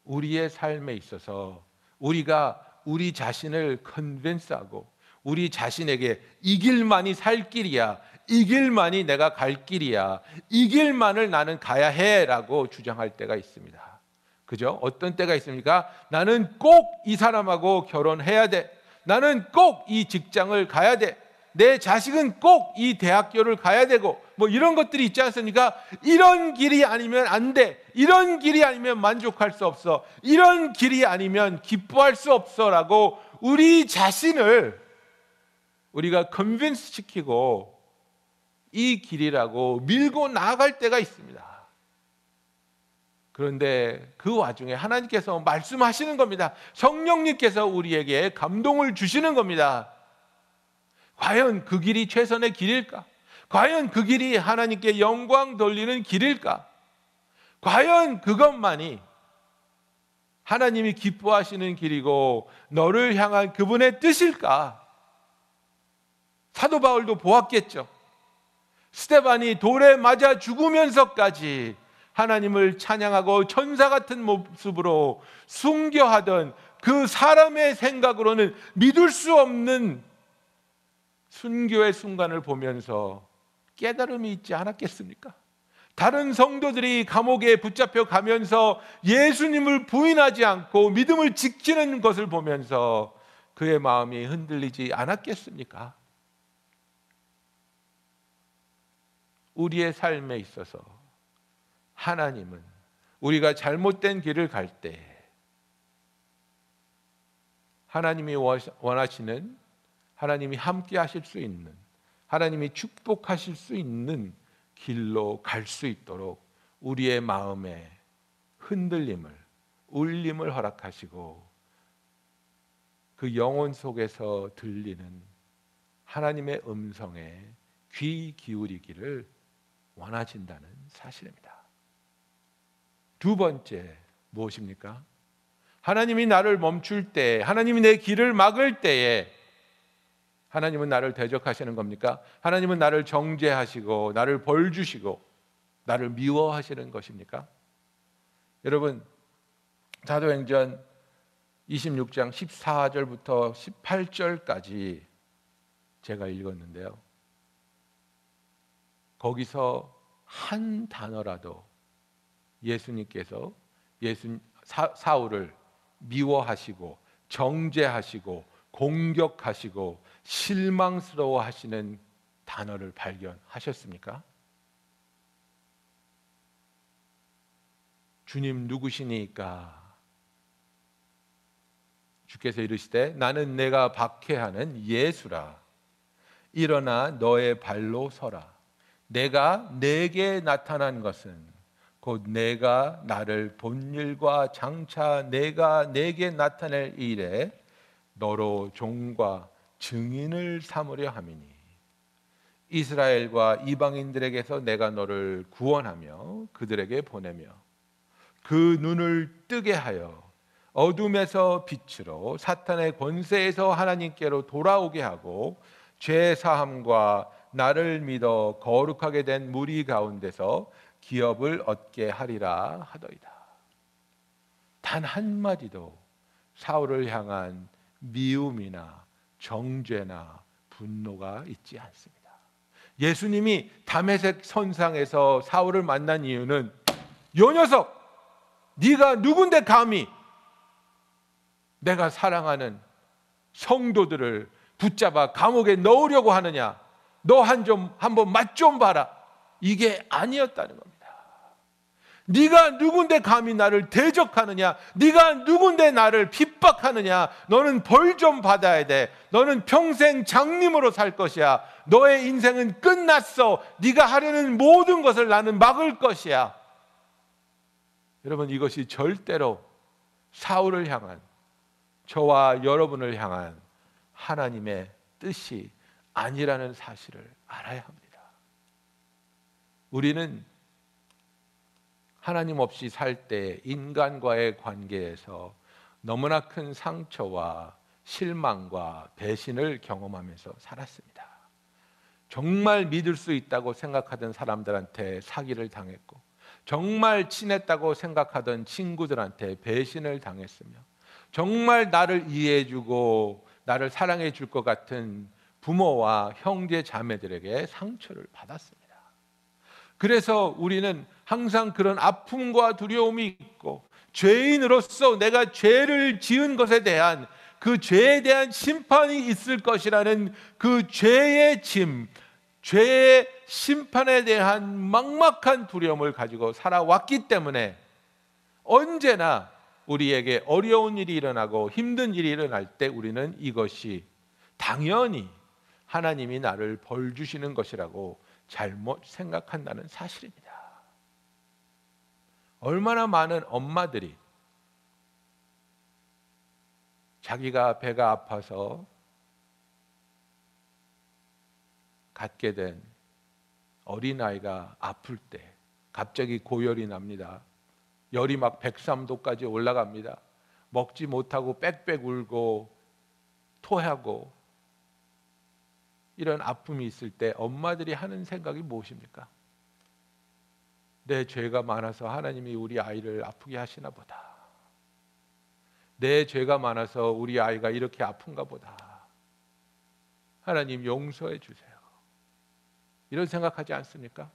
우리의 삶에 있어서 우리가 우리 자신을 컨벤스하고 우리 자신에게 이 길만이 살 길이야. 이 길만이 내가 갈 길이야. 이 길만을 나는 가야 해라고 주장할 때가 있습니다. 그죠? 어떤 때가 있습니까? 나는 꼭 이 사람하고 결혼해야 돼. 나는 꼭 이 직장을 가야 돼. 내 자식은 꼭 이 대학교를 가야 되고 뭐 이런 것들이 있지 않습니까? 이런 길이 아니면 안 돼. 이런 길이 아니면 만족할 수 없어. 이런 길이 아니면 기뻐할 수 없어라고 우리 자신을 우리가 컨빈스 시키고 이 길이라고 밀고 나아갈 때가 있습니다. 그런데 그 와중에 하나님께서 말씀하시는 겁니다. 성령님께서 우리에게 감동을 주시는 겁니다. 과연 그 길이 최선의 길일까? 과연 그 길이 하나님께 영광 돌리는 길일까? 과연 그것만이 하나님이 기뻐하시는 길이고 너를 향한 그분의 뜻일까? 사도 바울도 보았겠죠. 스테반이 돌에 맞아 죽으면서까지 하나님을 찬양하고 천사 같은 모습으로 순교하던 그 사람의 생각으로는 믿을 수 없는 순교의 순간을 보면서 깨달음이 있지 않았겠습니까? 다른 성도들이 감옥에 붙잡혀 가면서 예수님을 부인하지 않고 믿음을 지키는 것을 보면서 그의 마음이 흔들리지 않았겠습니까? 우리의 삶에 있어서 하나님은 우리가 잘못된 길을 갈 때 하나님이 원하시는 하나님이 함께 하실 수 있는 하나님이 축복하실 수 있는 길로 갈 수 있도록 우리의 마음에 흔들림을 울림을 허락하시고 그 영혼 속에서 들리는 하나님의 음성에 귀 기울이기를 원하신다는 사실입니다. 두 번째 무엇입니까? 하나님이 나를 멈출 때, 하나님이 내 길을 막을 때에 하나님은 나를 대적하시는 겁니까? 하나님은 나를 정죄하시고 나를 벌 주시고 나를 미워하시는 것입니까? 여러분 사도행전 26장 14절부터 18절까지 제가 읽었는데요. 거기서 한 단어라도 예수님께서 예수 사, 사울을 미워하시고 정죄하시고 공격하시고 실망스러워 하시는 단어를 발견하셨습니까? 주님 누구시니까? 주께서 이르시되 나는 내가 박해하는 예수라. 일어나 너의 발로 서라. 내가 내게 나타난 것은 곧 내가 나를 본 일과 장차 내가 내게 나타낼 일에 너로 종과 증인을 삼으려 함이니 이스라엘과 이방인들에게서 내가 너를 구원하며 그들에게 보내며 그 눈을 뜨게 하여 어둠에서 빛으로 사탄의 권세에서 하나님께로 돌아오게 하고 죄 사함과 나를 믿어 거룩하게 된 무리 가운데서 기업을 얻게 하리라 하더이다. 단 한마디도 사울을 향한 미움이나 정죄나 분노가 있지 않습니다. 예수님이 담에색 선상에서 사울을 만난 이유는 요 녀석 네가 누군데 감히 내가 사랑하는 성도들을 붙잡아 감옥에 넣으려고 하느냐? 너 한 좀 한번 맛 좀 봐라. 이게 아니었다는 겁니다. 네가 누군데 감히 나를 대적하느냐? 네가 누군데 나를 핍박하느냐? 너는 벌 좀 받아야 돼. 너는 평생 장님으로 살 것이야. 너의 인생은 끝났어. 네가 하려는 모든 것을 나는 막을 것이야. 여러분 이것이 절대로 사울을 향한 저와 여러분을 향한 하나님의 뜻이 아니라는 사실을 알아야 합니다. 우리는 하나님 없이 살 때 인간과의 관계에서 너무나 큰 상처와 실망과 배신을 경험하면서 살았습니다. 정말 믿을 수 있다고 생각하던 사람들한테 사기를 당했고, 정말 친했다고 생각하던 친구들한테 배신을 당했으며, 정말 나를 이해해주고 나를 사랑해줄 것 같은 부모와 형제 자매들에게 상처를 받았습니다. 그래서 우리는 항상 그런 아픔과 두려움이 있고 죄인으로서 내가 죄를 지은 것에 대한 그 죄에 대한 심판이 있을 것이라는 그 죄의 짐, 죄의 심판에 대한 막막한 두려움을 가지고 살아왔기 때문에 언제나 우리에게 어려운 일이 일어나고 힘든 일이 일어날 때 우리는 이것이 당연히 하나님이 나를 벌 주시는 것이라고 잘못 생각한다는 사실입니다. 얼마나 많은 엄마들이 자기가 배가 아파서 갖게 된 어린아이가 아플 때 갑자기 고열이 납니다. 열이 막 103도까지 올라갑니다. 먹지 못하고 빽빽 울고 토하고 이런 아픔이 있을 때 엄마들이 하는 생각이 무엇입니까? 내 죄가 많아서 하나님이 우리 아이를 아프게 하시나 보다. 내 죄가 많아서 우리 아이가 이렇게 아픈가 보다. 하나님 용서해 주세요. 이런 생각하지 않습니까?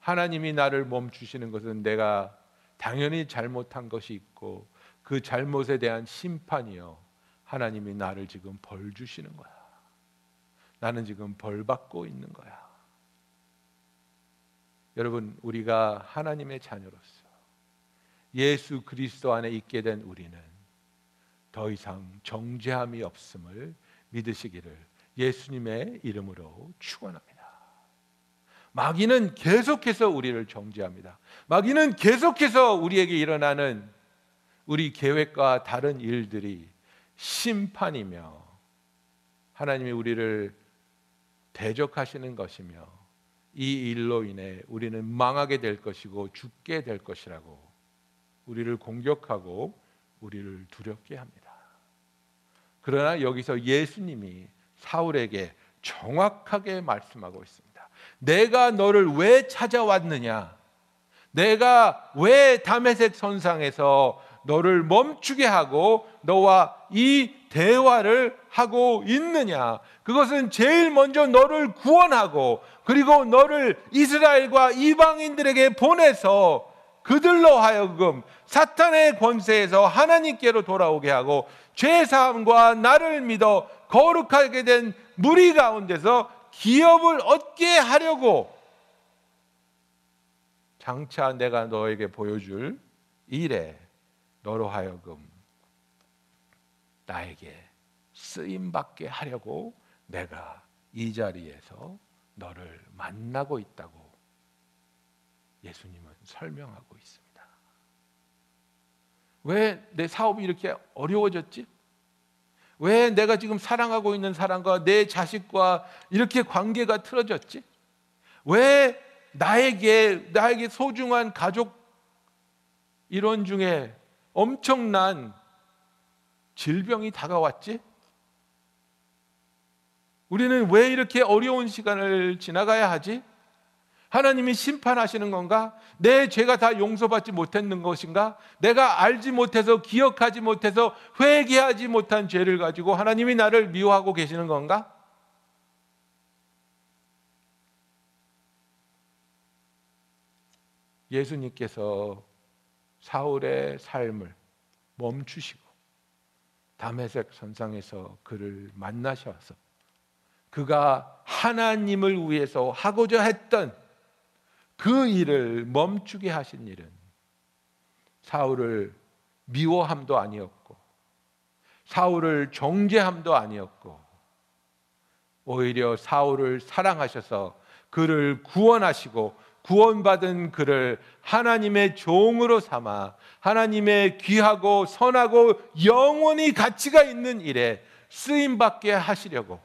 하나님이 나를 멈추시는 것은 내가 당연히 잘못한 것이 있고 그 잘못에 대한 심판이요. 하나님이 나를 지금 벌 주시는 거야. 나는 지금 벌 받고 있는 거야. 여러분, 우리가 하나님의 자녀로서 예수 그리스도 안에 있게 된 우리는 더 이상 정죄함이 없음을 믿으시기를 예수님의 이름으로 축원합니다. 마귀는 계속해서 우리를 정죄합니다. 마귀는 계속해서 우리에게 일어나는 우리 계획과 다른 일들이 심판이며 하나님이 우리를 대적하시는 것이며 이 일로 인해 우리는 망하게 될 것이고 죽게 될 것이라고 우리를 공격하고 우리를 두렵게 합니다. 그러나 여기서 예수님이 사울에게 정확하게 말씀하고 있습니다. 내가 너를 왜 찾아왔느냐? 내가 왜 담에색 선상에서 너를 멈추게 하고 너와 이 대화를 하고 있느냐? 그것은 제일 먼저 너를 구원하고 그리고 너를 이스라엘과 이방인들에게 보내서 그들로 하여금 사탄의 권세에서 하나님께로 돌아오게 하고 죄 사함과 나를 믿어 거룩하게 된 무리 가운데서 기업을 얻게 하려고 장차 내가 너에게 보여줄 일에 너로 하여금 나에게 쓰임 받게 하려고 내가 이 자리에서 너를 만나고 있다고 예수님은 설명하고 있습니다. 왜 내 사업이 이렇게 어려워졌지? 왜 내가 지금 사랑하고 있는 사람과 내 자식과 이렇게 관계가 틀어졌지? 왜 나에게 나에게 소중한 가족 일원 중에 엄청난 질병이 다가왔지? 우리는 왜 이렇게 어려운 시간을 지나가야 하지? 하나님이 심판하시는 건가? 내 죄가 다 용서받지 못했는 것인가? 내가 알지 못해서 기억하지 못해서 회개하지 못한 죄를 가지고 하나님이 나를 미워하고 계시는 건가? 예수님께서 사울의 삶을 멈추시고 담에색 선상에서 그를 만나셔서 그가 하나님을 위해서 하고자 했던 그 일을 멈추게 하신 일은 사울을 미워함도 아니었고 사울을 정죄함도 아니었고 오히려 사울을 사랑하셔서 그를 구원하시고 구원받은 그를 하나님의 종으로 삼아 하나님의 귀하고 선하고 영원히 가치가 있는 일에 쓰임 받게 하시려고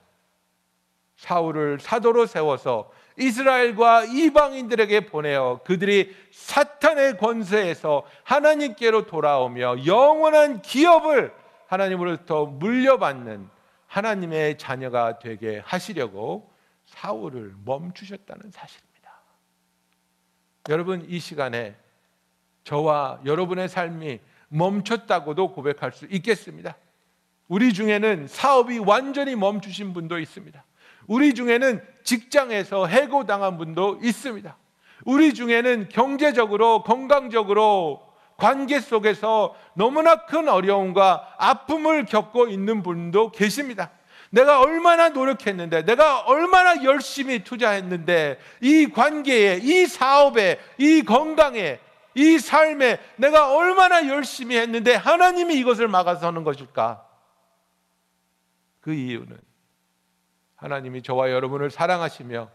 사울을 사도로 세워서 이스라엘과 이방인들에게 보내어 그들이 사탄의 권세에서 하나님께로 돌아오며 영원한 기업을 하나님으로부터 물려받는 하나님의 자녀가 되게 하시려고 사울을 멈추셨다는 사실입니다. 여러분 이 시간에 저와 여러분의 삶이 멈췄다고도 고백할 수 있겠습니다. 우리 중에는 사업이 완전히 멈추신 분도 있습니다. 우리 중에는 직장에서 해고당한 분도 있습니다. 우리 중에는 경제적으로 건강적으로 관계 속에서 너무나 큰 어려움과 아픔을 겪고 있는 분도 계십니다. 내가 얼마나 노력했는데, 내가 얼마나 열심히 투자했는데, 이 관계에, 이 사업에, 이 건강에, 이 삶에 내가 얼마나 열심히 했는데 하나님이 이것을 막아서는 것일까? 그 이유는 하나님이 저와 여러분을 사랑하시며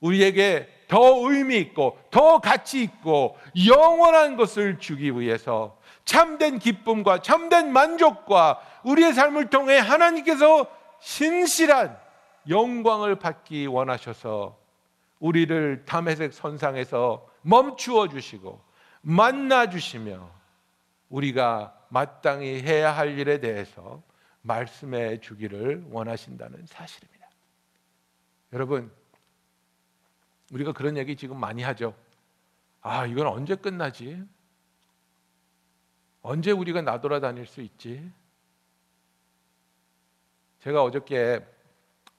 우리에게 더 의미 있고 더 가치 있고 영원한 것을 주기 위해서 참된 기쁨과 참된 만족과 우리의 삶을 통해 하나님께서 신실한 영광을 받기 원하셔서 우리를 담에색 선상에서 멈추어 주시고 만나 주시며 우리가 마땅히 해야 할 일에 대해서 말씀해 주기를 원하신다는 사실입니다. 여러분, 우리가 그런 얘기 지금 많이 하죠. 아, 이건 언제 끝나지? 언제 우리가 나돌아다닐 수 있지? 제가 어저께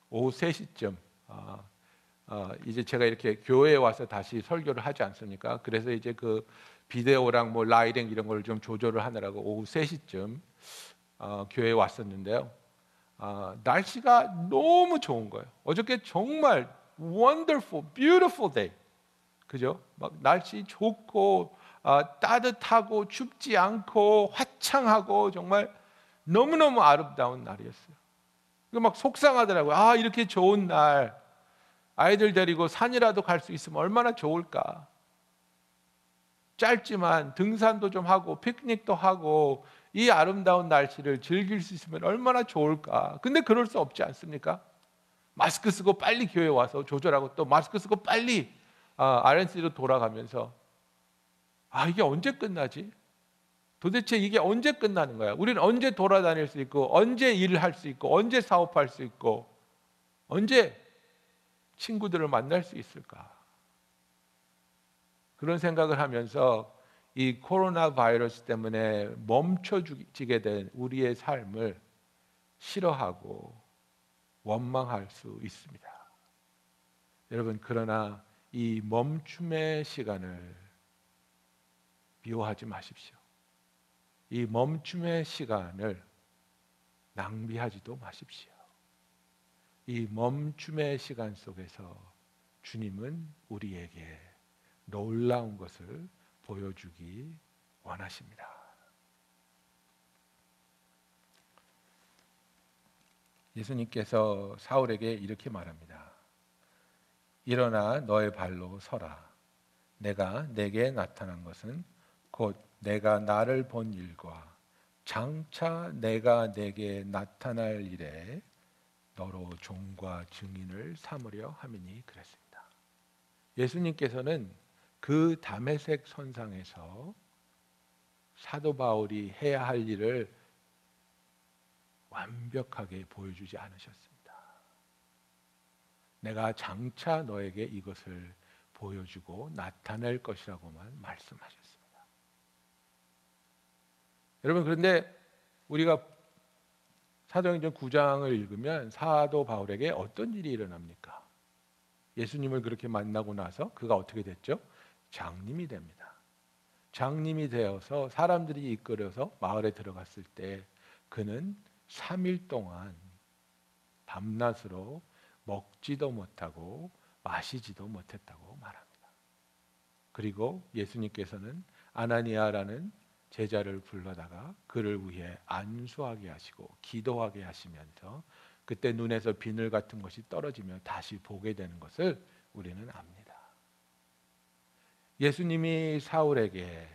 오후 3시쯤 아, 아, 이제 제가 이렇게 교회에 와서 다시 설교를 하지 않습니까? 그래서 이제 그 비데오랑 뭐 라이딩 이런 걸 좀 조절을 하느라고 오후 3시쯤 어, 교회에 왔었는데요. 아, 날씨가 너무 좋은 거예요. 어저께 정말 wonderful, beautiful day. 그죠? 막 날씨 좋고 아, 따뜻하고 춥지 않고 화창하고 정말 너무너무 아름다운 날이었어요. 막 속상하더라고요. 아, 이렇게 좋은 날 아이들 데리고 산이라도 갈 수 있으면 얼마나 좋을까. 짧지만 등산도 좀 하고 피크닉도 하고 이 아름다운 날씨를 즐길 수 있으면 얼마나 좋을까. 근데 그럴 수 없지 않습니까? 마스크 쓰고 빨리 교회 와서 조절하고 또 마스크 쓰고 빨리 아, RNC로 돌아가면서 아 이게 언제 끝나지? 도대체 이게 언제 끝나는 거야? 우리는 언제 돌아다닐 수 있고 언제 일을 할 수 있고 언제 사업할 수 있고 언제 친구들을 만날 수 있을까? 그런 생각을 하면서 이 코로나 바이러스 때문에 멈춰지게 된 우리의 삶을 싫어하고 원망할 수 있습니다. 여러분 그러나 이 멈춤의 시간을 비호하지 마십시오. 이 멈춤의 시간을 낭비하지도 마십시오. 이 멈춤의 시간 속에서 주님은 우리에게 놀라운 것을 보여주기 원하십니다. 예수님께서 사울에게 이렇게 말합니다. 일어나 너의 발로 서라. 내가 내게 나타난 것은 곧 내가 나를 본 일과 장차 내가 내게 나타날 일에 너로 종과 증인을 삼으려 함이니 그랬습니다. 예수님께서는 그 담에색 선상에서 사도 바울이 해야 할 일을 완벽하게 보여주지 않으셨습니다. 내가 장차 너에게 이것을 보여주고 나타낼 것이라고만 말씀하셨습니다. 여러분 그런데 우리가 사도행전 9장을 읽으면 사도 바울에게 어떤 일이 일어납니까? 예수님을 그렇게 만나고 나서 그가 어떻게 됐죠? 장님이 됩니다. 장님이 되어서 사람들이 이끌어서 마을에 들어갔을 때 그는 3일 동안 밤낮으로 먹지도 못하고 마시지도 못했다고 말합니다. 그리고 예수님께서는 아나니아라는 제자를 불러다가 그를 위해 안수하게 하시고 기도하게 하시면서 그때 눈에서 비늘 같은 것이 떨어지며 다시 보게 되는 것을 우리는 압니다. 예수님이 사울에게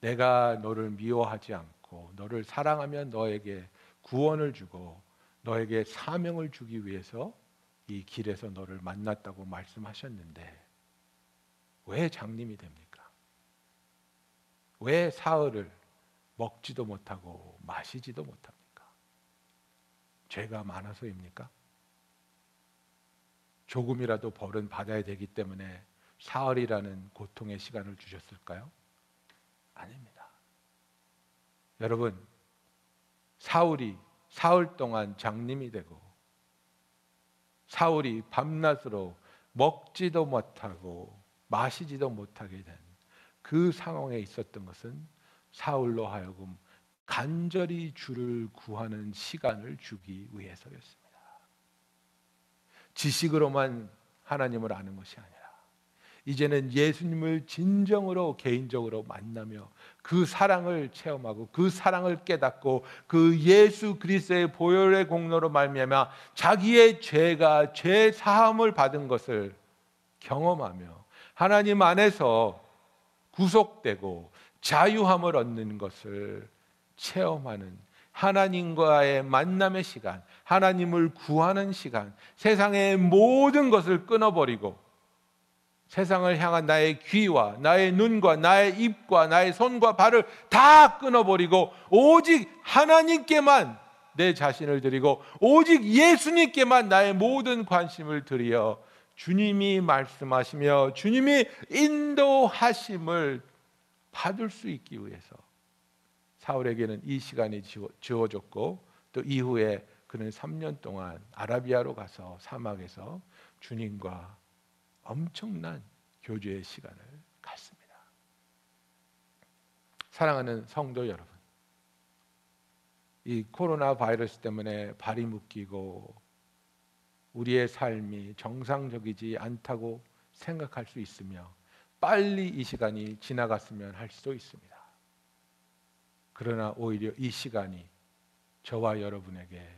내가 너를 미워하지 않고 너를 사랑하면 너에게 구원을 주고 너에게 사명을 주기 위해서 이 길에서 너를 만났다고 말씀하셨는데 왜 장님이 됩니까? 왜 사흘을 먹지도 못하고 마시지도 못합니까? 죄가 많아서입니까? 조금이라도 벌은 받아야 되기 때문에 사흘이라는 고통의 시간을 주셨을까요? 아닙니다. 여러분, 사울이 사흘 동안 장님이 되고 사울이 밤낮으로 먹지도 못하고 마시지도 못하게 된 그 상황에 있었던 것은 사울로 하여금 간절히 주를 구하는 시간을 주기 위해서였습니다. 지식으로만 하나님을 아는 것이 아니라 이제는 예수님을 진정으로 개인적으로 만나며 그 사랑을 체험하고 그 사랑을 깨닫고 그 예수 그리스도의 보혈의 공로로 말미암아 자기의 죄가 죄 사함을 받은 것을 경험하며 하나님 안에서 구속되고 자유함을 얻는 것을 체험하는 하나님과의 만남의 시간, 하나님을 구하는 시간, 세상의 모든 것을 끊어버리고 세상을 향한 나의 귀와 나의 눈과 나의 입과 나의 손과 발을 다 끊어버리고 오직 하나님께만 내 자신을 드리고 오직 예수님께만 나의 모든 관심을 드려 주님이 말씀하시며 주님이 인도하심을 받을 수 있기 위해서 사울에게는 이 시간이 주어졌고 또 이후에 그는 3년 동안 아라비아로 가서 사막에서 주님과 엄청난 교제의 시간을 갖습니다. 사랑하는 성도 여러분, 이 코로나 바이러스 때문에 발이 묶이고 우리의 삶이 정상적이지 않다고 생각할 수 있으며 빨리 이 시간이 지나갔으면 할 수도 있습니다. 그러나 오히려 이 시간이 저와 여러분에게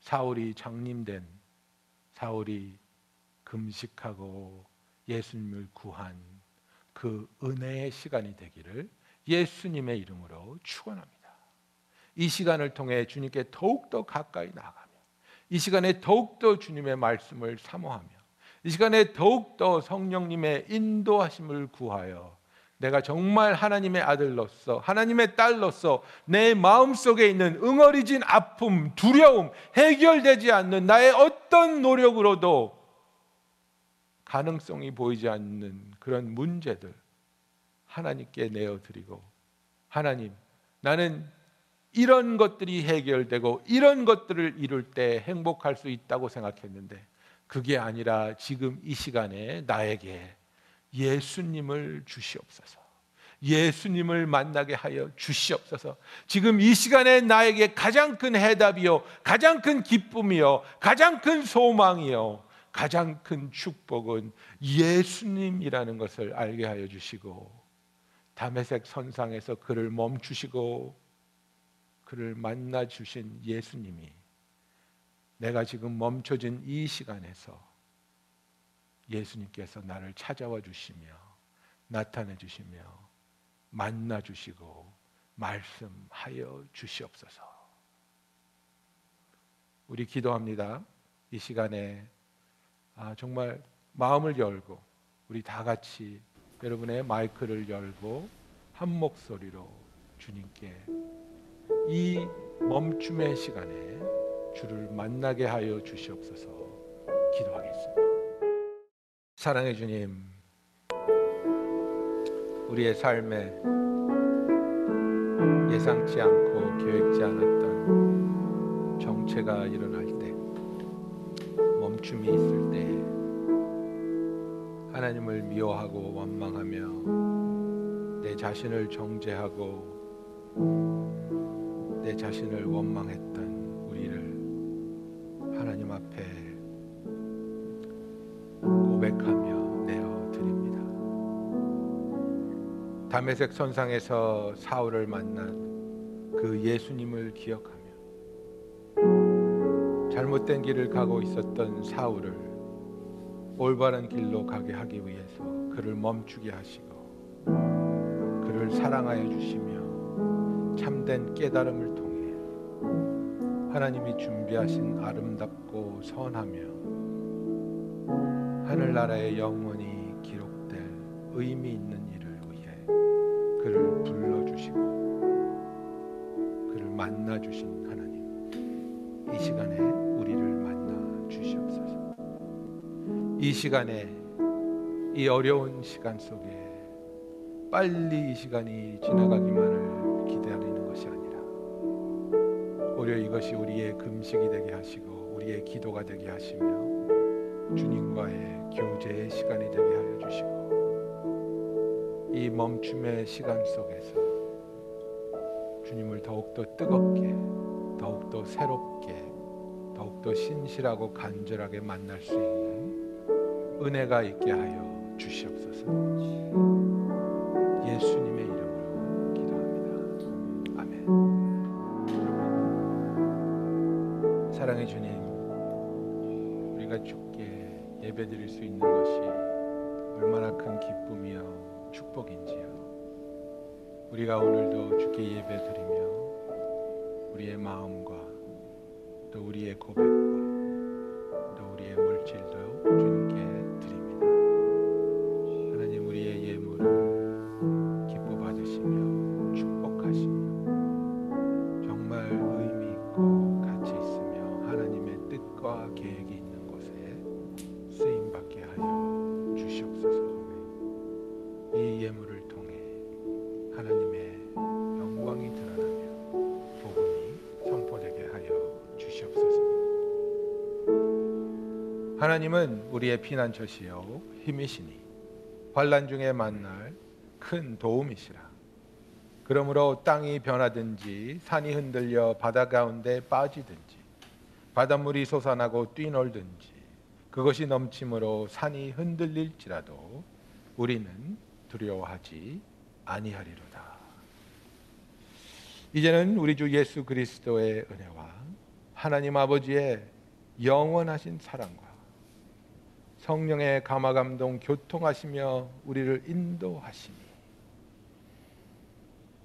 사울이 장님된 사울이 금식하고 예수님을 구한 그 은혜의 시간이 되기를 예수님의 이름으로 축원합니다. 이 시간을 통해 주님께 더욱 더 가까이 나가며 이 시간에 더욱더 주님의 말씀을 사모하며 이 시간에 더욱더 성령님의 인도하심을 구하여 내가 정말 하나님의 아들로서 하나님의 딸로서 내 마음속에 있는 응어리진 아픔, 두려움, 해결되지 않는 나의 어떤 노력으로도 가능성이 보이지 않는 그런 문제들 하나님께 내어 드리고 하나님 나는 이런 것들이 해결되고 이런 것들을 이룰 때 행복할 수 있다고 생각했는데 그게 아니라 지금 이 시간에 나에게 예수님을 주시옵소서. 예수님을 만나게 하여 주시옵소서. 지금 이 시간에 나에게 가장 큰 해답이요, 가장 큰 기쁨이요, 가장 큰 소망이요, 가장 큰 축복은 예수님이라는 것을 알게 하여 주시고 담에색 선상에서 그를 멈추시고 그를 만나 주신 예수님이 내가 지금 멈춰진 이 시간에서 예수님께서 나를 찾아와 주시며 나타내 주시며 만나 주시고 말씀하여 주시옵소서. 우리 기도합니다. 이 시간에 아, 정말 마음을 열고 우리 다 같이 여러분의 마이크를 열고 한 목소리로 주님께 이 멈춤의 시간에 주를 만나게 하여 주시옵소서 기도하겠습니다. 사랑의 주님, 우리의 삶에 예상치 않고 계획지 않았던 정체가 일어날 때, 멈춤이 있을 때, 하나님을 미워하고 원망하며 내 자신을 정죄하고 내 자신을 원망했던 우리를 하나님 앞에 고백하며 내어 드립니다. 담에색 선상에서 사울을 만난 그 예수님을 기억하며 잘못된 길을 가고 있었던 사울을 올바른 길로 가게 하기 위해서 그를 멈추게 하시고 그를 사랑하여 주시며 참된 깨달음을 통해 하나님이 준비하신 아름답고 선하며 하늘나라의 영원히 기록될 의미 있는 일을 위해 그를 불러주시고 그를 만나 주신 하나님 이 시간에 우리를 만나 주시옵소서. 이 시간에 이 어려운 시간 속에 빨리 이 시간이 지나가기만 이것이 우리의 금식이 되게 하시고 우리의 기도가 되게 하시며 주님과의 교제의 시간이 되게 하여 주시고 이 멈춤의 시간 속에서 주님을 더욱더 뜨겁게 더욱더 새롭게 더욱더 신실하고 간절하게 만날 수 있는 은혜가 있게 하여 주시옵소서 주님 우리가 주께 예배드릴 수 있는 것이 얼마나 큰 기쁨이요 축복인지요. 우리가 오늘도 주께 예배드리며 우리의 마음과 또 우리의 고백과 또 우리의 물질도 주님께 우리의 피난처시요 힘이시니 환란 중에 만날 큰 도움이시라. 그러므로 땅이 변하든지 산이 흔들려 바다 가운데 빠지든지 바닷물이 솟아나고 뛰놀든지 그것이 넘침으로 산이 흔들릴지라도 우리는 두려워하지 아니하리로다. 이제는 우리 주 예수 그리스도의 은혜와 하나님 아버지의 영원하신 사랑과 성령의 감화 감동 교통하시며 우리를 인도하시니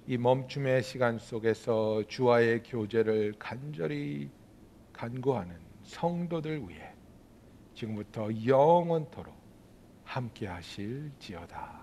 이 멈춤의 시간 속에서 주와의 교제를 간절히 간구하는 성도들 위해 지금부터 영원토록 함께 하실지어다.